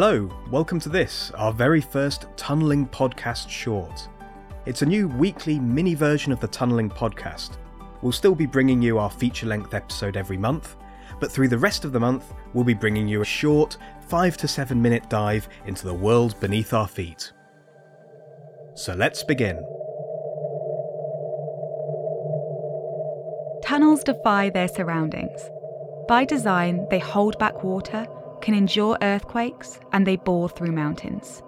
Hello, welcome to this, our very first Tunnelling Podcast short. It's a new weekly mini version of the Tunnelling Podcast. We'll still be bringing you our feature length episode every month, but through the rest of the month, we'll be bringing you a short, 5 to 7 minute dive into the world beneath our feet. So let's begin. Tunnels defy their surroundings. By design, they hold back water, can endure earthquakes, and they bore through mountains.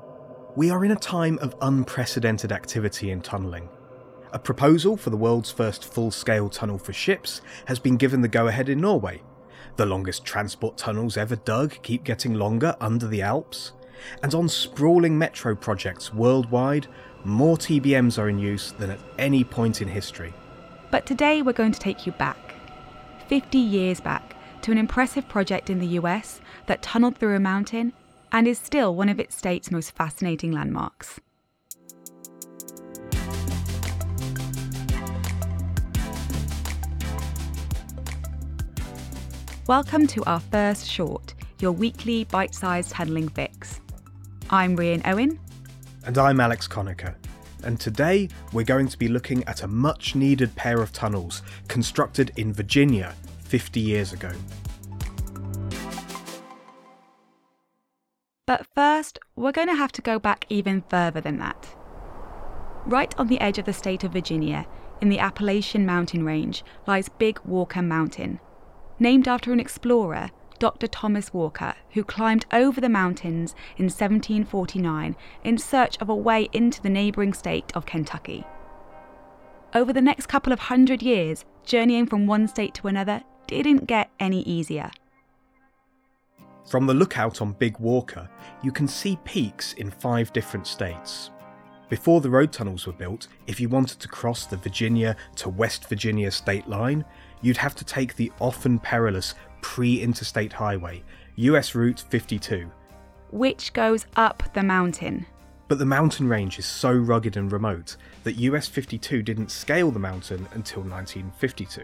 We are in a time of unprecedented activity in tunnelling. A proposal for the world's first full scale tunnel for ships has been given the go ahead in Norway. The longest transport tunnels ever dug keep getting longer under the Alps. And on sprawling metro projects worldwide, more TBMs are in use than at any point in history. But today we're going to take you back, 50 years back, to an impressive project in the US that tunnelled through a mountain and is still one of its state's most fascinating landmarks. Welcome to our first short, your weekly bite sized tunnelling fix. I'm Rhian Owen. And I'm Alex Conacher. And today we're going to be looking at a much needed pair of tunnels constructed in Virginia 50 years ago. But first, we're going to have to go back even further than that. Right on the edge of the state of Virginia, in the Appalachian mountain range, lies Big Walker Mountain. Named after an explorer, Dr. Thomas Walker, who climbed over the mountains in 1749 in search of a way into the neighbouring state of Kentucky. Over the next couple of hundred years, journeying from one state to another didn't get any easier. From the lookout on Big Walker, you can see peaks in five different states. Before the road tunnels were built, if you wanted to cross the Virginia to West Virginia state line, you'd have to take the often perilous pre interstate highway, US Route 52. Which goes up the mountain. But the mountain range is so rugged and remote that US 52 didn't scale the mountain until 1952.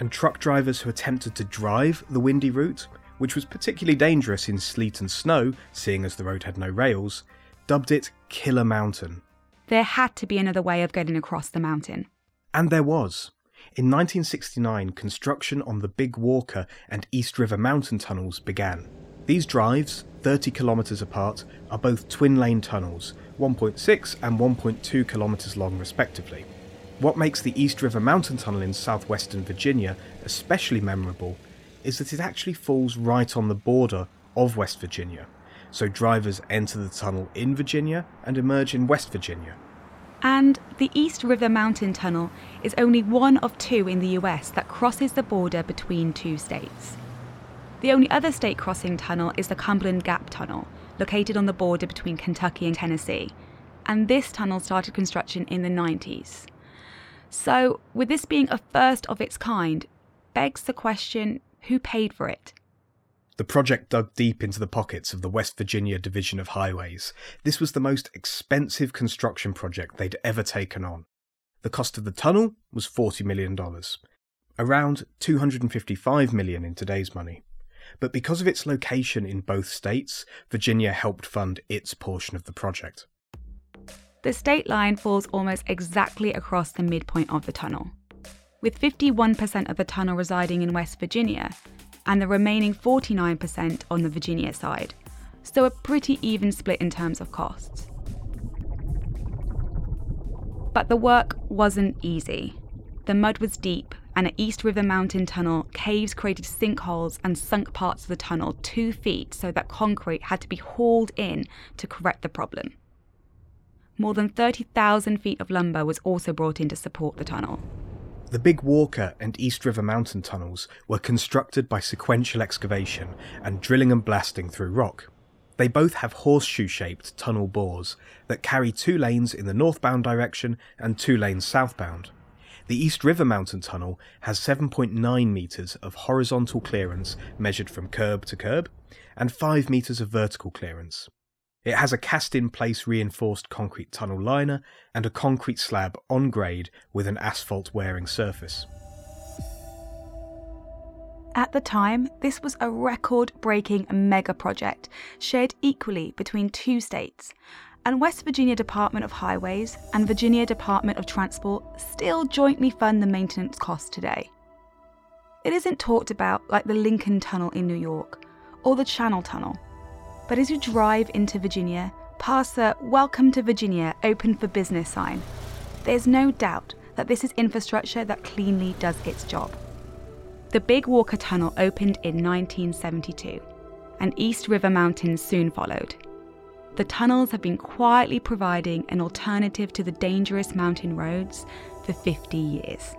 And truck drivers who attempted to drive the windy route which was particularly dangerous in sleet and snow, seeing as the road had no rails, dubbed it Killer Mountain. There had to be another way of getting across the mountain. And there was. In 1969, construction on the Big Walker and East River Mountain tunnels began. These drives, 30 kilometres apart, are both twin lane tunnels, 1.6 and 1.2 kilometres long respectively. What makes the East River Mountain Tunnel in southwestern Virginia especially memorable is that it actually falls right on the border of West Virginia. So drivers enter the tunnel in Virginia and emerge in West Virginia. And the East River Mountain Tunnel is only one of two in the US that crosses the border between two states. The only other state crossing tunnel is the Cumberland Gap Tunnel, located on the border between Kentucky and Tennessee. And this tunnel started construction in the 90s. So, with this being a first of its kind, begs the question who paid for it? The project dug deep into the pockets of the West Virginia Division of Highways. This was the most expensive construction project they'd ever taken on. The cost of the tunnel was $40 million, around 255 million in today's money. But because of its location in both states, Virginia helped fund its portion of the project. The state line falls almost exactly across the midpoint of the tunnel with 51% of the tunnel residing in West Virginia and the remaining 49% on the Virginia side, so a pretty even split in terms of costs. But the work wasn't easy. The mud was deep, and at East River Mountain Tunnel, caves created sinkholes and sunk parts of the tunnel two feet so that concrete had to be hauled in to correct the problem. More than 30,000 feet of lumber was also brought in to support the tunnel. The Big Walker and East River Mountain tunnels were constructed by sequential excavation and drilling and blasting through rock. They both have horseshoe shaped tunnel bores that carry two lanes in the northbound direction and two lanes southbound. The East River Mountain Tunnel has 7.9 metres of horizontal clearance measured from curb to curb and 5 metres of vertical clearance. It has a cast in place reinforced concrete tunnel liner and a concrete slab on grade with an asphalt wearing surface. At the time, this was a record breaking mega project shared equally between two states, and West Virginia Department of Highways and Virginia Department of Transport still jointly fund the maintenance costs today. It isn't talked about like the Lincoln Tunnel in New York or the Channel Tunnel, but as you drive into Virginia, past the Welcome to Virginia Open for Business sign, there's no doubt that this is infrastructure that cleanly does its job. The Big Walker Tunnel opened in 1972, and East River Mountains soon followed. The tunnels have been quietly providing an alternative to the dangerous mountain roads for 50 years.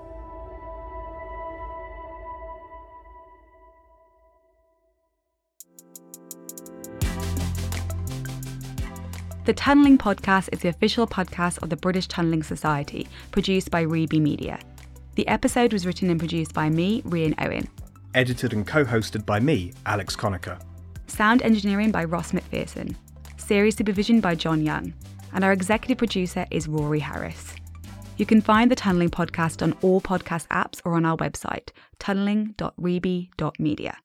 The Tunnelling Podcast is the official podcast of the British Tunnelling Society, produced by Reby Media. The episode was written and produced by me, Rhian Owen. Edited and co hosted by me, Alex Conacher. Sound engineering by Ross McPherson. Series supervision by John Young. And our executive producer is Rory Harris. You can find the Tunnelling Podcast on all podcast apps or on our website, tunnelling.reby.media.